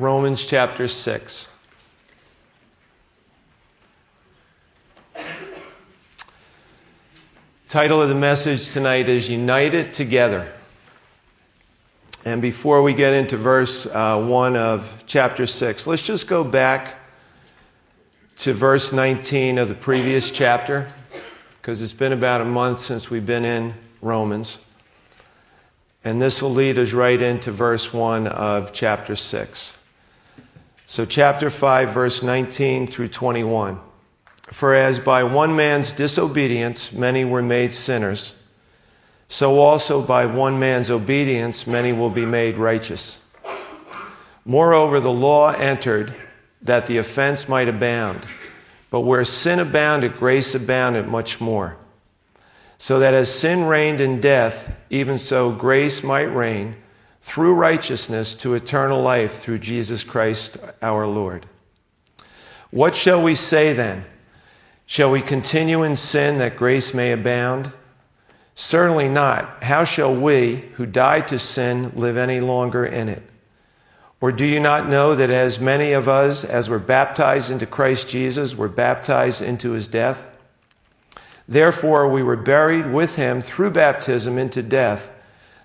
Romans chapter 6. Title of the message tonight is United Together. And before we get into verse uh, 1 of chapter 6, let's just go back to verse 19 of the previous chapter, because it's been about a month since we've been in Romans. And this will lead us right into verse 1 of chapter 6. So, chapter 5, verse 19 through 21. For as by one man's disobedience many were made sinners, so also by one man's obedience many will be made righteous. Moreover, the law entered that the offense might abound, but where sin abounded, grace abounded much more. So that as sin reigned in death, even so grace might reign through righteousness to eternal life through Jesus Christ our Lord. What shall we say then? Shall we continue in sin that grace may abound? Certainly not. How shall we, who died to sin, live any longer in it? Or do you not know that as many of us as were baptized into Christ Jesus were baptized into his death? Therefore, we were buried with him through baptism into death,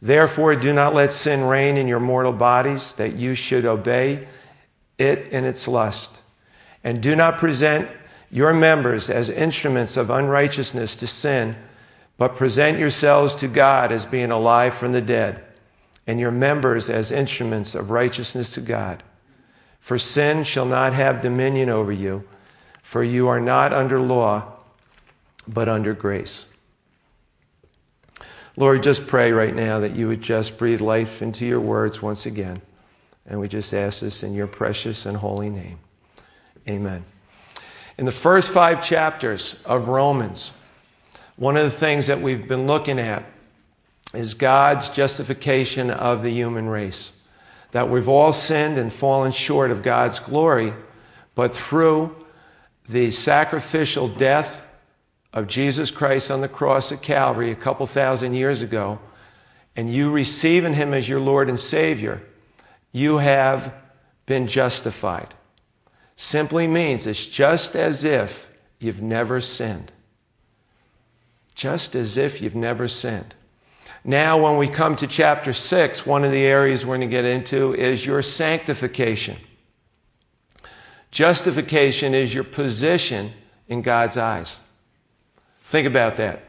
Therefore, do not let sin reign in your mortal bodies, that you should obey it in its lust. And do not present your members as instruments of unrighteousness to sin, but present yourselves to God as being alive from the dead, and your members as instruments of righteousness to God. For sin shall not have dominion over you, for you are not under law, but under grace. Lord, just pray right now that you would just breathe life into your words once again. And we just ask this in your precious and holy name. Amen. In the first five chapters of Romans, one of the things that we've been looking at is God's justification of the human race. That we've all sinned and fallen short of God's glory, but through the sacrificial death of Jesus Christ on the cross at Calvary a couple thousand years ago, and you receiving Him as your Lord and Savior, you have been justified. Simply means it's just as if you've never sinned. Just as if you've never sinned. Now, when we come to chapter 6, one of the areas we're going to get into is your sanctification. Justification is your position in God's eyes. Think about that.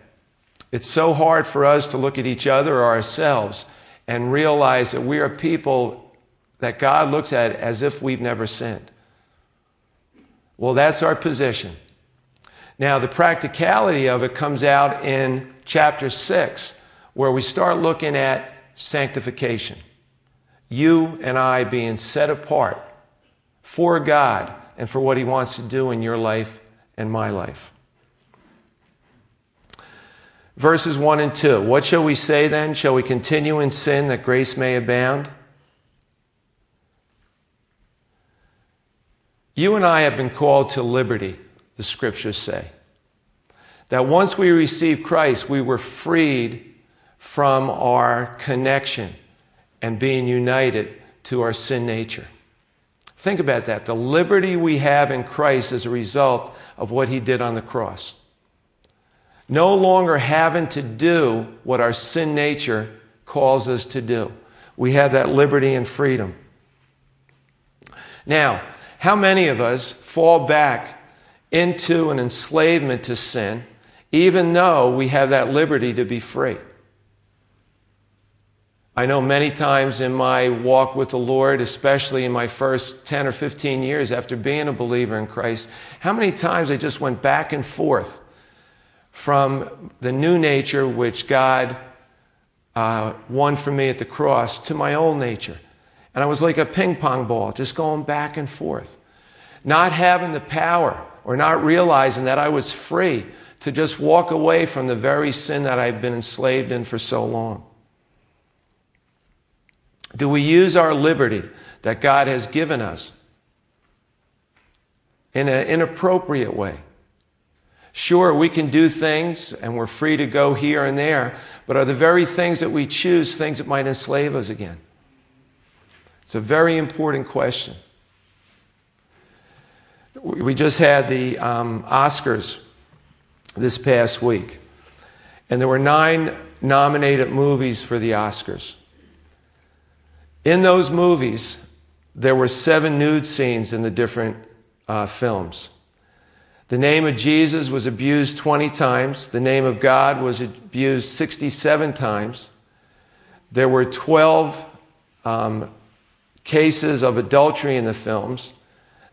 It's so hard for us to look at each other or ourselves and realize that we are people that God looks at as if we've never sinned. Well, that's our position. Now, the practicality of it comes out in chapter 6, where we start looking at sanctification. You and I being set apart for God and for what He wants to do in your life and my life. Verses 1 and 2. What shall we say then? Shall we continue in sin that grace may abound? You and I have been called to liberty, the scriptures say. That once we received Christ, we were freed from our connection and being united to our sin nature. Think about that. The liberty we have in Christ as a result of what he did on the cross. No longer having to do what our sin nature calls us to do. We have that liberty and freedom. Now, how many of us fall back into an enslavement to sin, even though we have that liberty to be free? I know many times in my walk with the Lord, especially in my first 10 or 15 years after being a believer in Christ, how many times I just went back and forth from the new nature which God uh, won for me at the cross to my old nature. And I was like a ping pong ball, just going back and forth, not having the power or not realizing that I was free to just walk away from the very sin that I've been enslaved in for so long. Do we use our liberty that God has given us in an inappropriate way? Sure, we can do things and we're free to go here and there, but are the very things that we choose things that might enslave us again? It's a very important question. We just had the um, Oscars this past week, and there were nine nominated movies for the Oscars. In those movies, there were seven nude scenes in the different uh, films. The name of Jesus was abused 20 times. The name of God was abused 67 times. There were 12 um, cases of adultery in the films.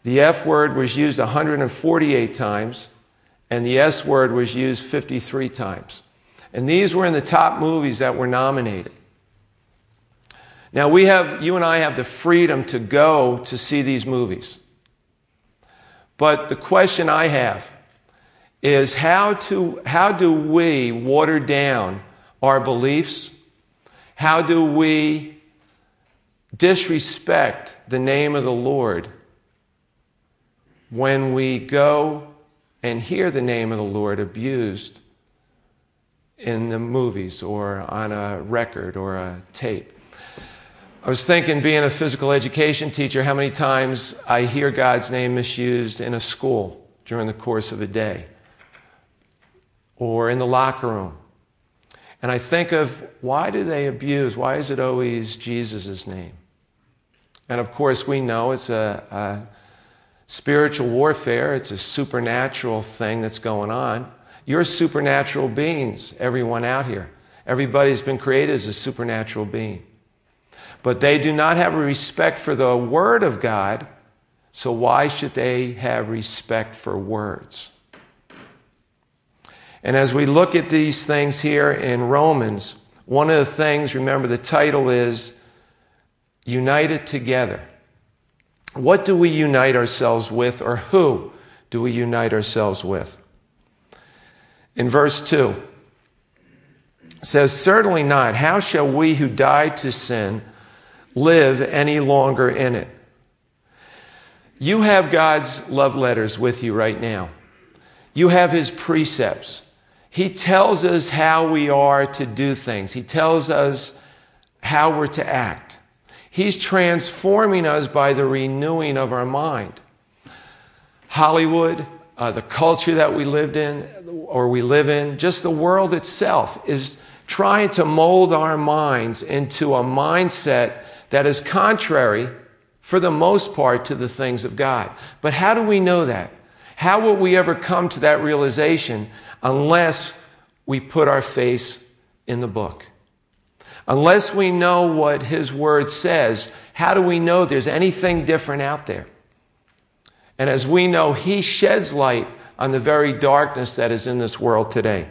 The F word was used 148 times, and the S word was used 53 times. And these were in the top movies that were nominated. Now, we have, you and I have the freedom to go to see these movies. But the question I have is how, to, how do we water down our beliefs? How do we disrespect the name of the Lord when we go and hear the name of the Lord abused in the movies or on a record or a tape? I was thinking, being a physical education teacher, how many times I hear God's name misused in a school during the course of a day or in the locker room. And I think of why do they abuse? Why is it always Jesus' name? And of course, we know it's a, a spiritual warfare, it's a supernatural thing that's going on. You're supernatural beings, everyone out here. Everybody's been created as a supernatural being. But they do not have a respect for the Word of God, so why should they have respect for words? And as we look at these things here in Romans, one of the things, remember the title is United Together. What do we unite ourselves with, or who do we unite ourselves with? In verse 2, says, Certainly not. How shall we who died to sin live any longer in it. You have God's love letters with you right now. You have His precepts. He tells us how we are to do things, He tells us how we're to act. He's transforming us by the renewing of our mind. Hollywood, uh, the culture that we lived in or we live in, just the world itself is trying to mold our minds into a mindset that is contrary, for the most part, to the things of God. But how do we know that? How will we ever come to that realization unless we put our face in the book? Unless we know what His Word says, how do we know there's anything different out there? And as we know, He sheds light on the very darkness that is in this world today.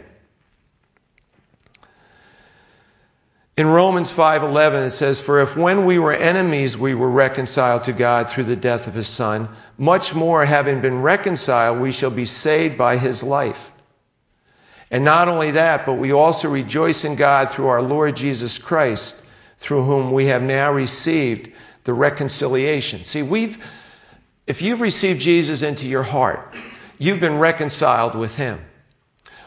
In Romans 5:11 it says for if when we were enemies we were reconciled to God through the death of his son much more having been reconciled we shall be saved by his life. And not only that but we also rejoice in God through our Lord Jesus Christ through whom we have now received the reconciliation. See we've if you've received Jesus into your heart you've been reconciled with him.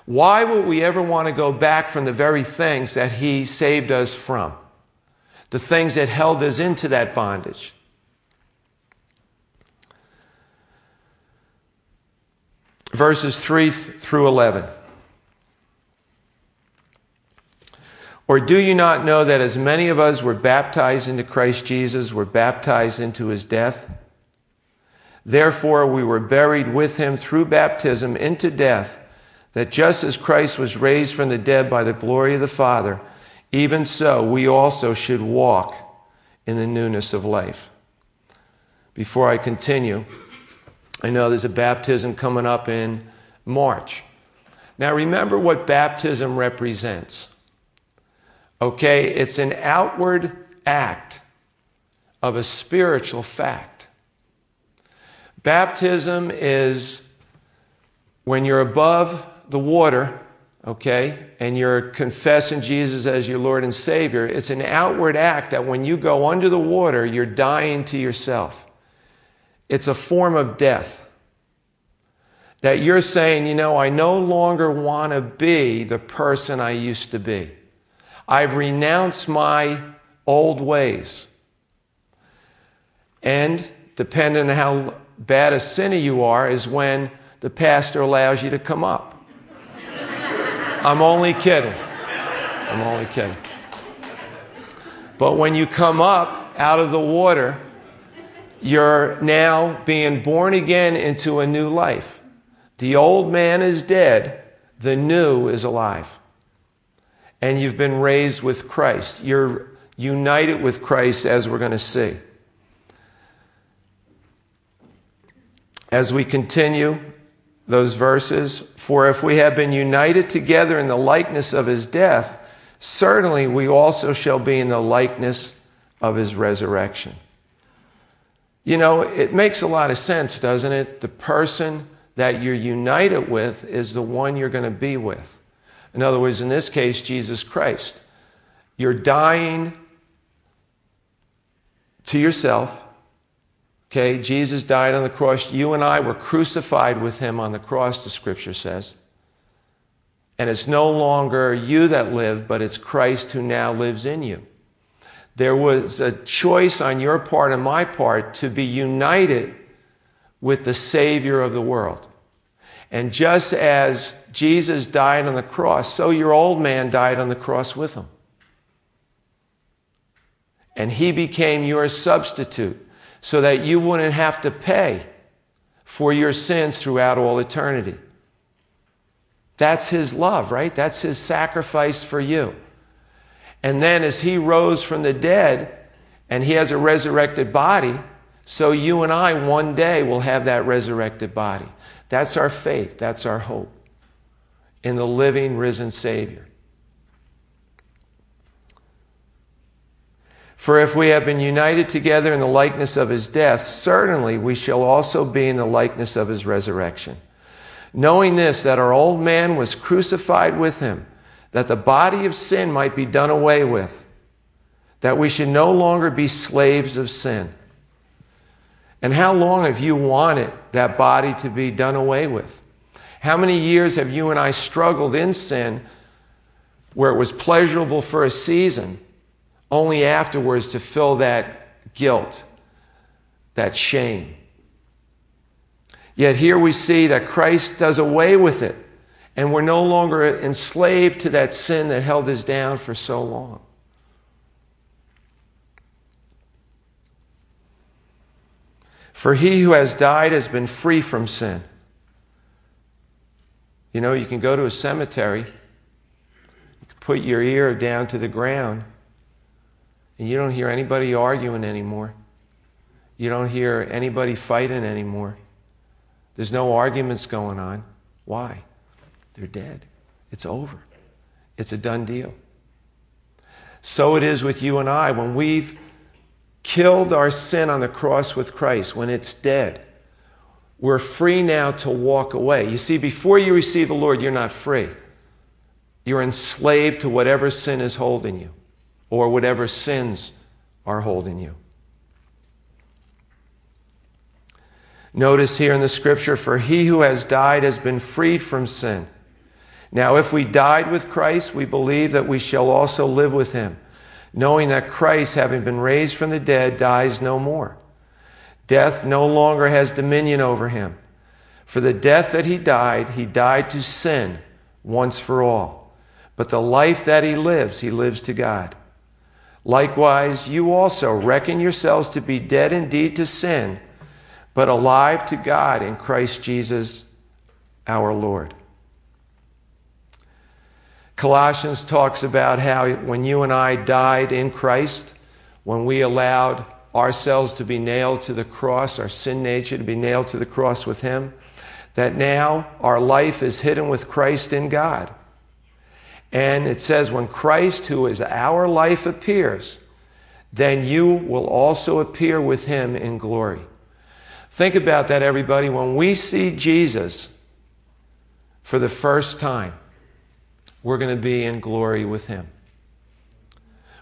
Why would we ever want to go back from the very things that He saved us from? The things that held us into that bondage. Verses 3 through 11. Or do you not know that as many of us were baptized into Christ Jesus, were baptized into his death? Therefore, we were buried with him through baptism into death, that just as Christ was raised from the dead by the glory of the Father, even so we also should walk in the newness of life. Before I continue, I know there's a baptism coming up in March. Now, remember what baptism represents. Okay, it's an outward act of a spiritual fact. Baptism is when you're above the water, okay, and you're confessing Jesus as your Lord and Savior. It's an outward act that when you go under the water, you're dying to yourself. It's a form of death. That you're saying, you know, I no longer want to be the person I used to be. I've renounced my old ways. And depending on how bad a sinner you are, is when the pastor allows you to come up. I'm only kidding. I'm only kidding. But when you come up out of the water, you're now being born again into a new life. The old man is dead, the new is alive. And you've been raised with Christ. You're united with Christ, as we're going to see. As we continue those verses, for if we have been united together in the likeness of his death, certainly we also shall be in the likeness of his resurrection. You know, it makes a lot of sense, doesn't it? The person that you're united with is the one you're going to be with. In other words, in this case, Jesus Christ. You're dying to yourself. Okay, Jesus died on the cross. You and I were crucified with him on the cross, the scripture says. And it's no longer you that live, but it's Christ who now lives in you. There was a choice on your part and my part to be united with the Savior of the world. And just as Jesus died on the cross, so your old man died on the cross with him. And he became your substitute so that you wouldn't have to pay for your sins throughout all eternity. That's his love, right? That's his sacrifice for you. And then as he rose from the dead and he has a resurrected body, so you and I one day will have that resurrected body. That's our faith. That's our hope in the living, risen Savior. For if we have been united together in the likeness of his death, certainly we shall also be in the likeness of his resurrection. Knowing this, that our old man was crucified with him that the body of sin might be done away with, that we should no longer be slaves of sin. And how long have you wanted that body to be done away with? How many years have you and I struggled in sin where it was pleasurable for a season, only afterwards to fill that guilt, that shame? Yet here we see that Christ does away with it and we're no longer enslaved to that sin that held us down for so long. For he who has died has been free from sin. You know, you can go to a cemetery, you can put your ear down to the ground, and you don't hear anybody arguing anymore. You don't hear anybody fighting anymore. There's no arguments going on. Why? They're dead. It's over. It's a done deal. So it is with you and I. When we've killed our sin on the cross with Christ, when it's dead, we're free now to walk away. You see, before you receive the Lord, you're not free. You're enslaved to whatever sin is holding you or whatever sins are holding you. Notice here in the scripture, for he who has died has been freed from sin. Now, if we died with Christ, we believe that we shall also live with him, knowing that Christ, having been raised from the dead, dies no more. Death no longer has dominion over him. For the death that he died, he died to sin once for all. But the life that he lives, he lives to God. Likewise, you also reckon yourselves to be dead indeed to sin but alive to God in Christ Jesus our Lord. Colossians talks about how when you and I died in Christ, when we allowed ourselves to be nailed to the cross, our sin nature to be nailed to the cross with Him, that now our life is hidden with Christ in God. And it says, when Christ, who is our life, appears, then you will also appear with Him in glory. Think about that, everybody. When we see Jesus for the first time, we're going to be in glory with Him.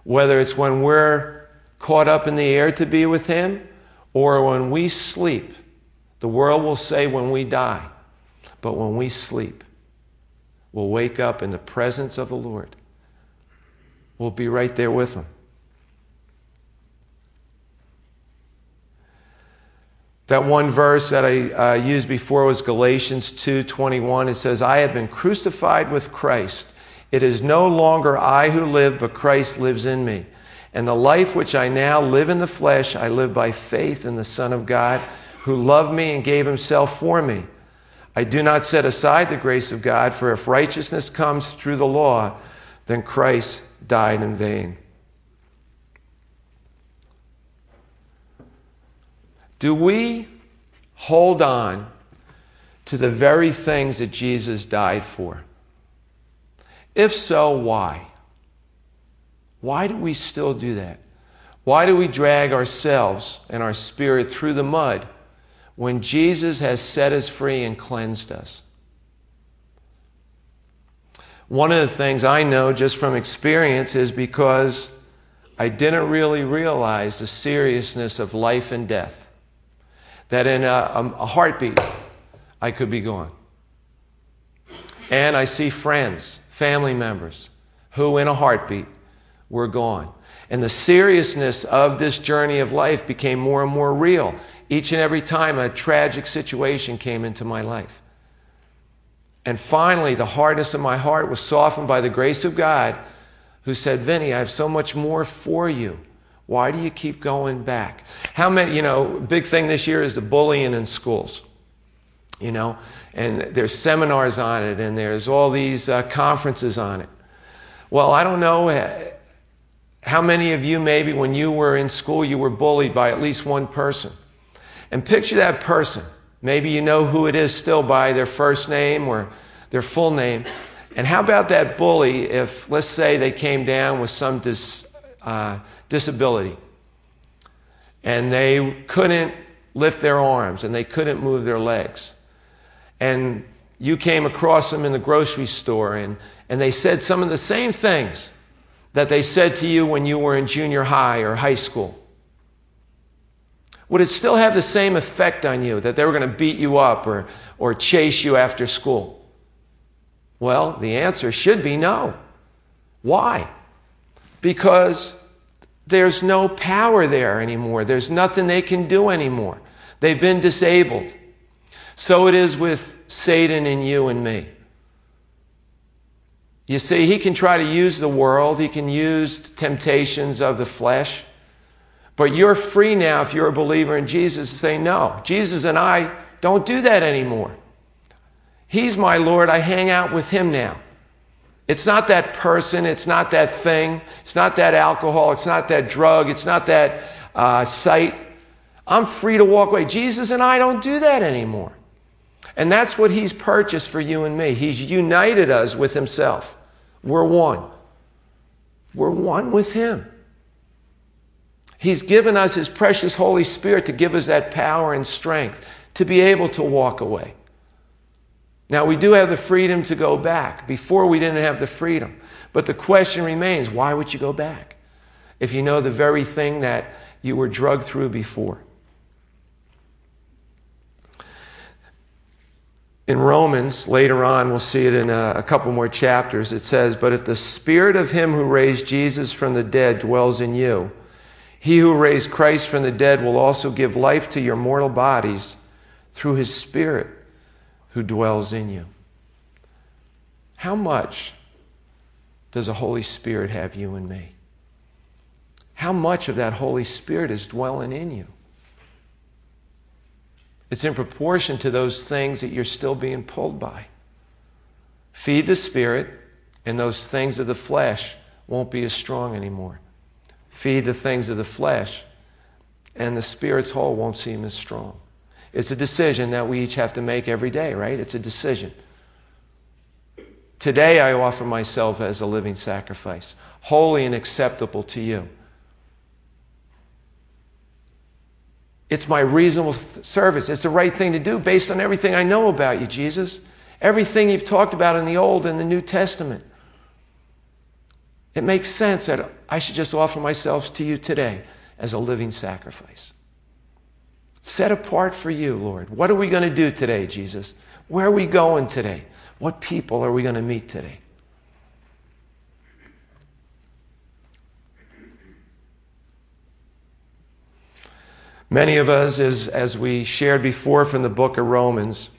Whether it's when we're caught up in the air to be with Him, or when we sleep. The world will say when we die, but when we sleep, we'll wake up in the presence of the Lord. We'll be right there with Him. That one verse that I uh, used before was Galatians 2:21. It says, "I have been crucified with Christ. It is no longer I who live, but Christ lives in me." And the life which I now live in the flesh, I live by faith in the Son of God, who loved me and gave himself for me. I do not set aside the grace of God, for if righteousness comes through the law, then Christ died in vain. Do we hold on to the very things that Jesus died for? If so, why? Why do we still do that? Why do we drag ourselves and our spirit through the mud when Jesus has set us free and cleansed us? One of the things I know just from experience is because I didn't really realize the seriousness of life and death. That in a, a heartbeat, I could be gone. And I see friends, family members, who in a heartbeat were gone. And the seriousness of this journey of life became more and more real each and every time a tragic situation came into my life. And finally, the hardness of my heart was softened by the grace of God, who said, Vinnie, I have so much more for you. Why do you keep going back? How many, you know, big thing this year is the bullying in schools, you know, and there's seminars on it and there's all these uh, conferences on it. Well, I don't know how many of you, maybe when you were in school, you were bullied by at least one person? And picture that person. Maybe you know who it is still by their first name or their full name. And how about that bully if, let's say, they came down with some dis, uh, disability and they couldn't lift their arms and they couldn't move their legs? And you came across them in the grocery store and, and they said some of the same things that they said to you when you were in junior high or high school? Would it still have the same effect on you that they were going to beat you up or, or chase you after school? Well, the answer should be no. Why? Because there's no power there anymore. There's nothing they can do anymore. They've been disabled. So it is with Satan and you and me. You see, he can try to use the world, he can use temptations of the flesh. But you're free now, if you're a believer in Jesus, to say, No, Jesus and I don't do that anymore. He's my Lord. I hang out with him now. It's not that person, it's not that thing, it's not that alcohol, it's not that drug, it's not that uh, site. I'm free to walk away. Jesus and I don't do that anymore. And that's what he's purchased for you and me. He's united us with himself. We're one. We're one with Him. He's given us His precious Holy Spirit to give us that power and strength to be able to walk away. Now, we do have the freedom to go back. Before, we didn't have the freedom. But the question remains why would you go back if you know the very thing that you were drugged through before? in Romans, later on, we'll see it in a, a, couple more chapters, it says, But if the spirit of him who raised Jesus from the dead dwells in you, he who raised Christ from the dead will also give life to your mortal bodies through his spirit who dwells in you. How much does the Holy Spirit have you and me? How much of that Holy Spirit is dwelling in you? It's in proportion to those things that you're still being pulled by. Feed the Spirit, and those things of the flesh won't be as strong anymore. Feed the things of the flesh, and the Spirit's hold won't seem as strong. It's a decision that we each have to make every day, right? It's a decision. Today I offer myself as a living sacrifice, holy and acceptable to you. It's my reasonable service. It's the right thing to do based on everything I know about you, Jesus. Everything you've talked about in the Old and the New Testament. It makes sense that I should just offer myself to you today as a living sacrifice. Set apart for you, Lord. What are we going to do today, Jesus? Where are we going today? What people are we going to meet today? Many of us, as, as we shared before from the book of Romans,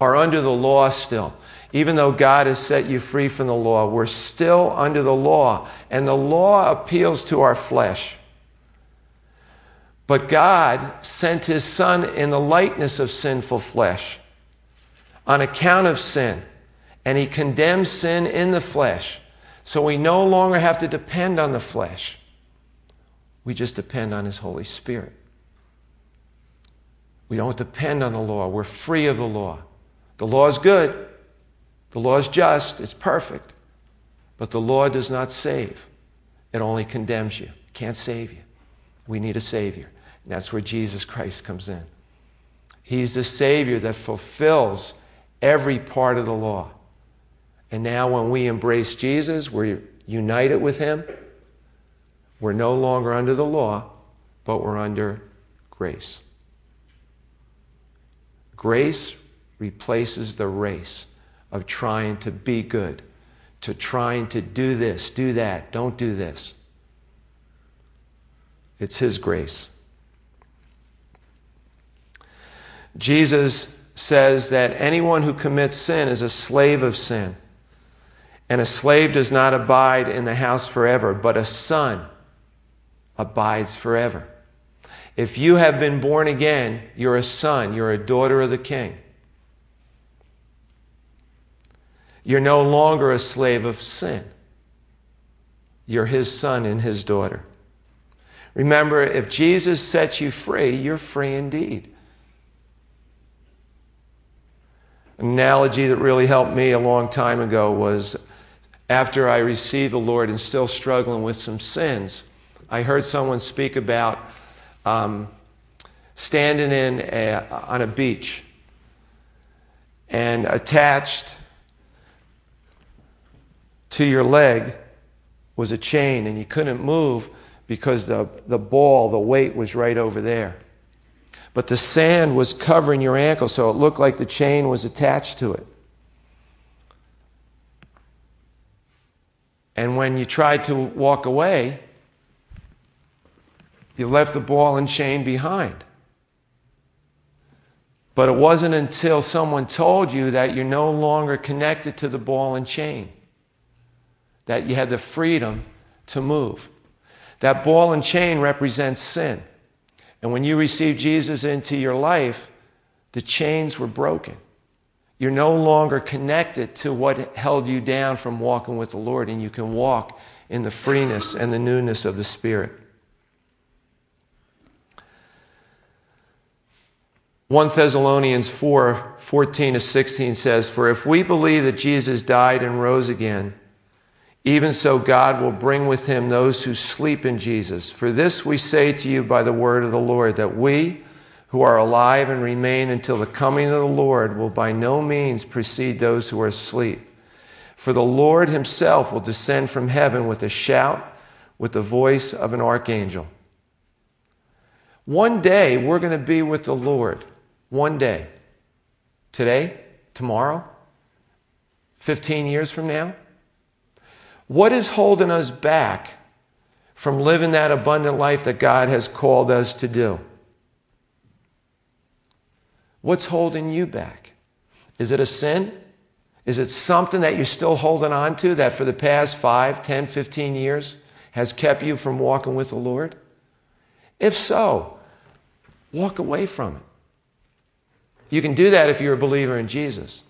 are under the law still. Even though God has set you free from the law, we're still under the law. And the law appeals to our flesh. But God sent his Son in the likeness of sinful flesh on account of sin. And he condemns sin in the flesh. So we no longer have to depend on the flesh. We just depend on his Holy Spirit. We don't depend on the law. We're free of the law. The law is good. The law is just. It's perfect. But the law does not save. It only condemns you. It can't save you. We need a Savior. And that's where Jesus Christ comes in. He's the Savior that fulfills every part of the law. And now, when we embrace Jesus, we're united with Him. We're no longer under the law, but we're under grace. Grace replaces the race of trying to be good, to trying to do this, do that, don't do this. It's His grace. Jesus says that anyone who commits sin is a slave of sin. And a slave does not abide in the house forever, but a son abides forever. If you have been born again, you're a son, you're a daughter of the king. You're no longer a slave of sin. You're his son and his daughter. Remember, if Jesus sets you free, you're free indeed. An analogy that really helped me a long time ago was after I received the Lord and still struggling with some sins, I heard someone speak about um, standing in a, on a beach and attached to your leg was a chain and you couldn't move because the, the ball, the weight was right over there. But the sand was covering your ankle, so it looked like the chain was attached to it. And when you tried to walk away, you left the ball and chain behind. But it wasn't until someone told you that you're no longer connected to the ball and chain that you had the freedom to move. That ball and chain represents sin. And when you receive Jesus into your life, the chains were broken. You're no longer connected to what held you down from walking with the Lord, and you can walk in the freeness and the newness of the Spirit. 1 Thessalonians 4 14 to 16 says, For if we believe that Jesus died and rose again, even so God will bring with him those who sleep in Jesus. For this we say to you by the word of the Lord, that we who are alive and remain until the coming of the Lord will by no means precede those who are asleep. For the Lord himself will descend from heaven with a shout, with the voice of an archangel. One day we're going to be with the Lord. One day. Today? Tomorrow? 15 years from now? What is holding us back from living that abundant life that God has called us to do? What's holding you back? Is it a sin? Is it something that you're still holding on to that for the past 5, 10, 15 years has kept you from walking with the Lord? If so, walk away from it. You can do that if you're a believer in Jesus.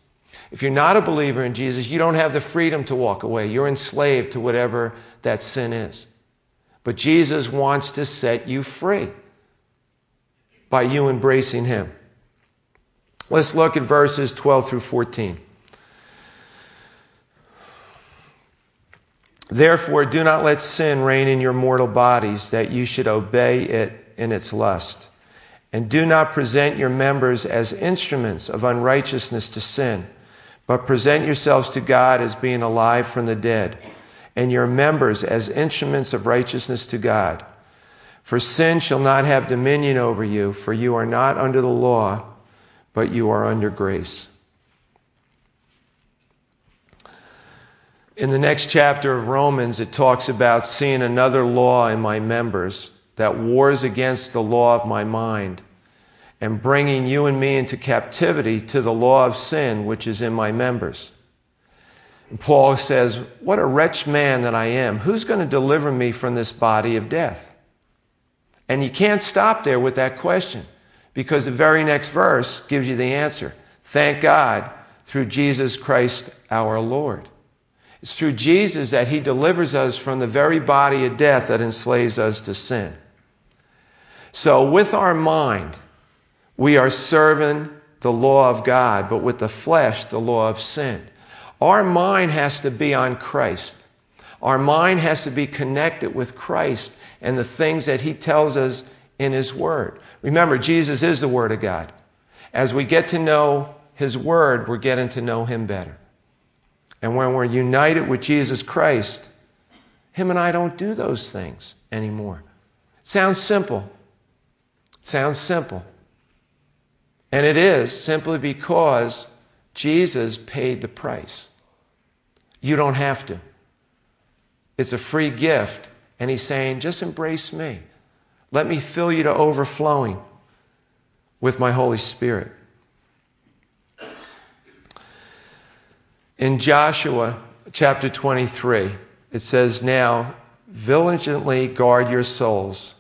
If you're not a believer in Jesus, you don't have the freedom to walk away. You're enslaved to whatever that sin is. But Jesus wants to set you free by you embracing Him. Let's look at verses 12 through 14. Therefore, do not let sin reign in your mortal bodies, that you should obey it in its lust. And do not present your members as instruments of unrighteousness to sin, but present yourselves to God as being alive from the dead, and your members as instruments of righteousness to God. For sin shall not have dominion over you, for you are not under the law, but you are under grace. In the next chapter of Romans, it talks about seeing another law in my members that wars against the law of my mind and bringing you and me into captivity to the law of sin which is in my members. And Paul says, What a wretched man that I am. Who's going to deliver me from this body of death? And you can't stop there with that question because the very next verse gives you the answer. Thank God through Jesus Christ our Lord. It's through Jesus that he delivers us from the very body of death that enslaves us to sin. So, with our mind, we are serving the law of God, but with the flesh, the law of sin. Our mind has to be on Christ. Our mind has to be connected with Christ and the things that he tells us in his word. Remember, Jesus is the word of God. As we get to know his word, we're getting to know him better. And when we're united with Jesus Christ, Him and I don't do those things anymore. sounds simple. sounds simple. And it is simply because Jesus paid the price. You don't have to. It's a free gift. And He's saying, just embrace me. Let me fill you to overflowing with my Holy Spirit. In Joshua chapter 23, it says, Now diligently guard your souls.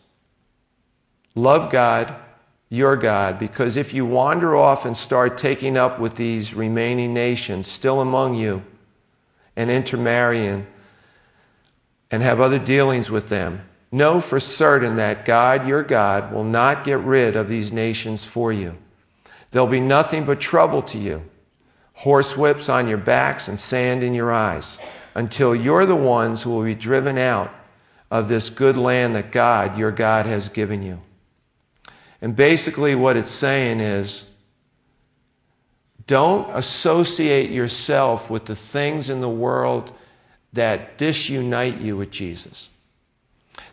Love God, your God, because if you wander off and start taking up with these remaining nations still among you and intermarrying and have other dealings with them, know for certain that God, your God, will not get rid of these nations for you. There'll be nothing but trouble to you horsewhips on your backs and sand in your eyes until you're the ones who will be driven out of this good land that God, your God, has given you. And basically, what it's saying is don't associate yourself with the things in the world that disunite you with Jesus,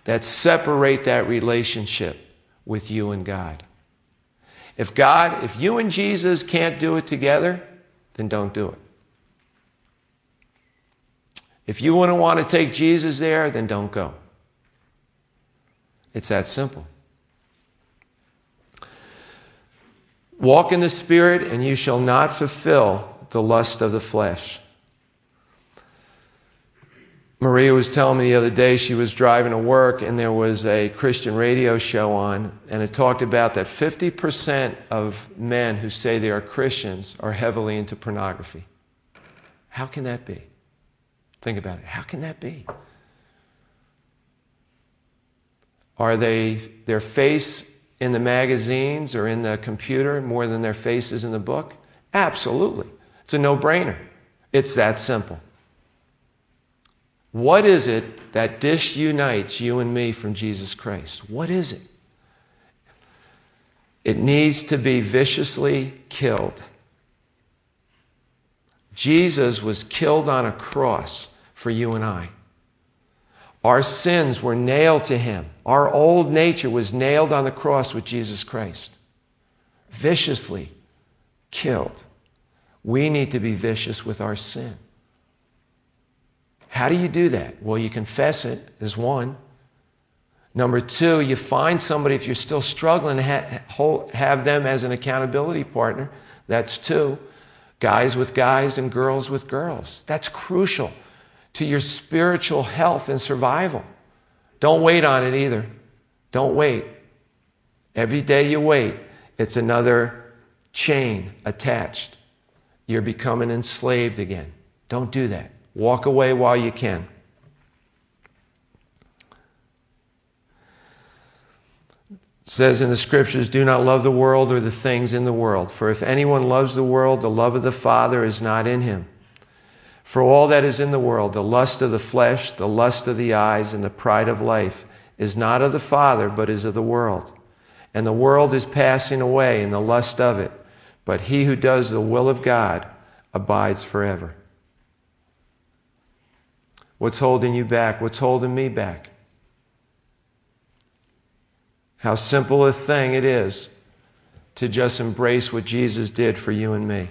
that separate that relationship with you and God. If God, if you and Jesus can't do it together, then don't do it. If you wouldn't want to take Jesus there, then don't go. It's that simple. Walk in the Spirit, and you shall not fulfill the lust of the flesh. Maria was telling me the other day she was driving to work and there was a Christian radio show on, and it talked about that 50% of men who say they are Christians are heavily into pornography. How can that be? Think about it. How can that be? Are they their face in the magazines or in the computer more than their faces in the book? Absolutely. It's a no brainer. It's that simple. What is it that disunites you and me from Jesus Christ? What is it? It needs to be viciously killed. Jesus was killed on a cross for you and I. Our sins were nailed to him. Our old nature was nailed on the cross with Jesus Christ. Viciously killed. We need to be vicious with our sin. How do you do that? Well, you confess it is one. Number two, you find somebody, if you're still struggling, have them as an accountability partner. That's two. Guys with guys and girls with girls. That's crucial to your spiritual health and survival. Don't wait on it either. Don't wait. Every day you wait, it's another chain attached. You're becoming enslaved again. Don't do that. Walk away while you can. It says in the scriptures, Do not love the world or the things in the world. For if anyone loves the world, the love of the Father is not in him. For all that is in the world, the lust of the flesh, the lust of the eyes, and the pride of life, is not of the Father, but is of the world. And the world is passing away in the lust of it, but he who does the will of God abides forever. What's holding you back? What's holding me back? How simple a thing it is to just embrace what Jesus did for you and me.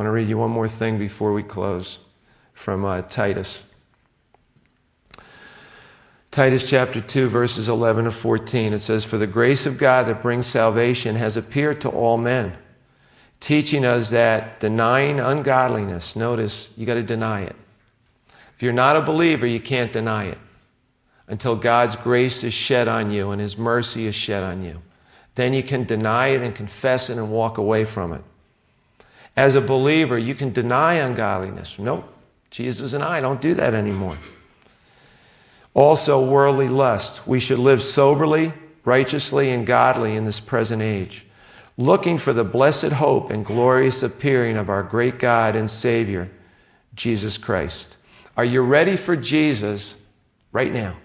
I want to read you one more thing before we close from uh, Titus. Titus chapter 2, verses 11 to 14. It says, For the grace of God that brings salvation has appeared to all men, teaching us that denying ungodliness, notice, you got to deny it. If you're not a believer, you can't deny it until God's grace is shed on you and His mercy is shed on you. Then you can deny it and confess it and walk away from it. As a believer, you can deny ungodliness. Nope, Jesus and I don't do that anymore. Also, worldly lust. We should live soberly, righteously, and godly in this present age, looking for the blessed hope and glorious appearing of our great God and Savior, Jesus Christ. Are you ready for Jesus right now?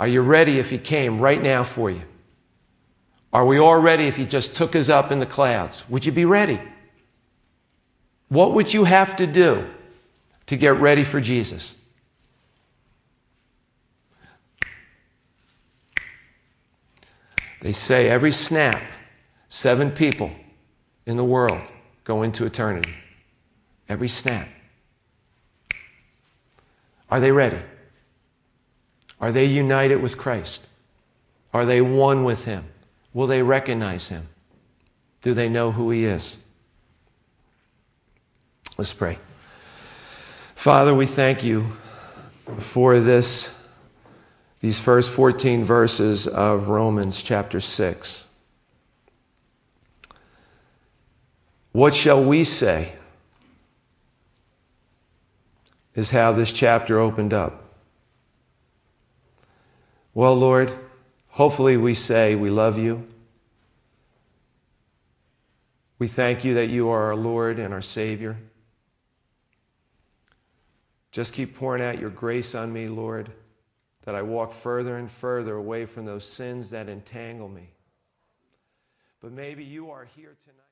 Are you ready if He came right now for you? Are we all ready if He just took us up in the clouds? Would you be ready? What would you have to do to get ready for Jesus? They say every snap, seven people in the world go into eternity. Every snap. Are they ready? Are they united with Christ? Are they one with Him? Will they recognize Him? Do they know who He is? Let's pray. Father, we thank you for this, these first 14 verses of Romans chapter 6. What shall we say? Is how this chapter opened up. Well, Lord, hopefully we say we love you. We thank you that you are our Lord and our Savior. Just keep pouring out your grace on me, Lord, that I walk further and further away from those sins that entangle me. But maybe you are here tonight.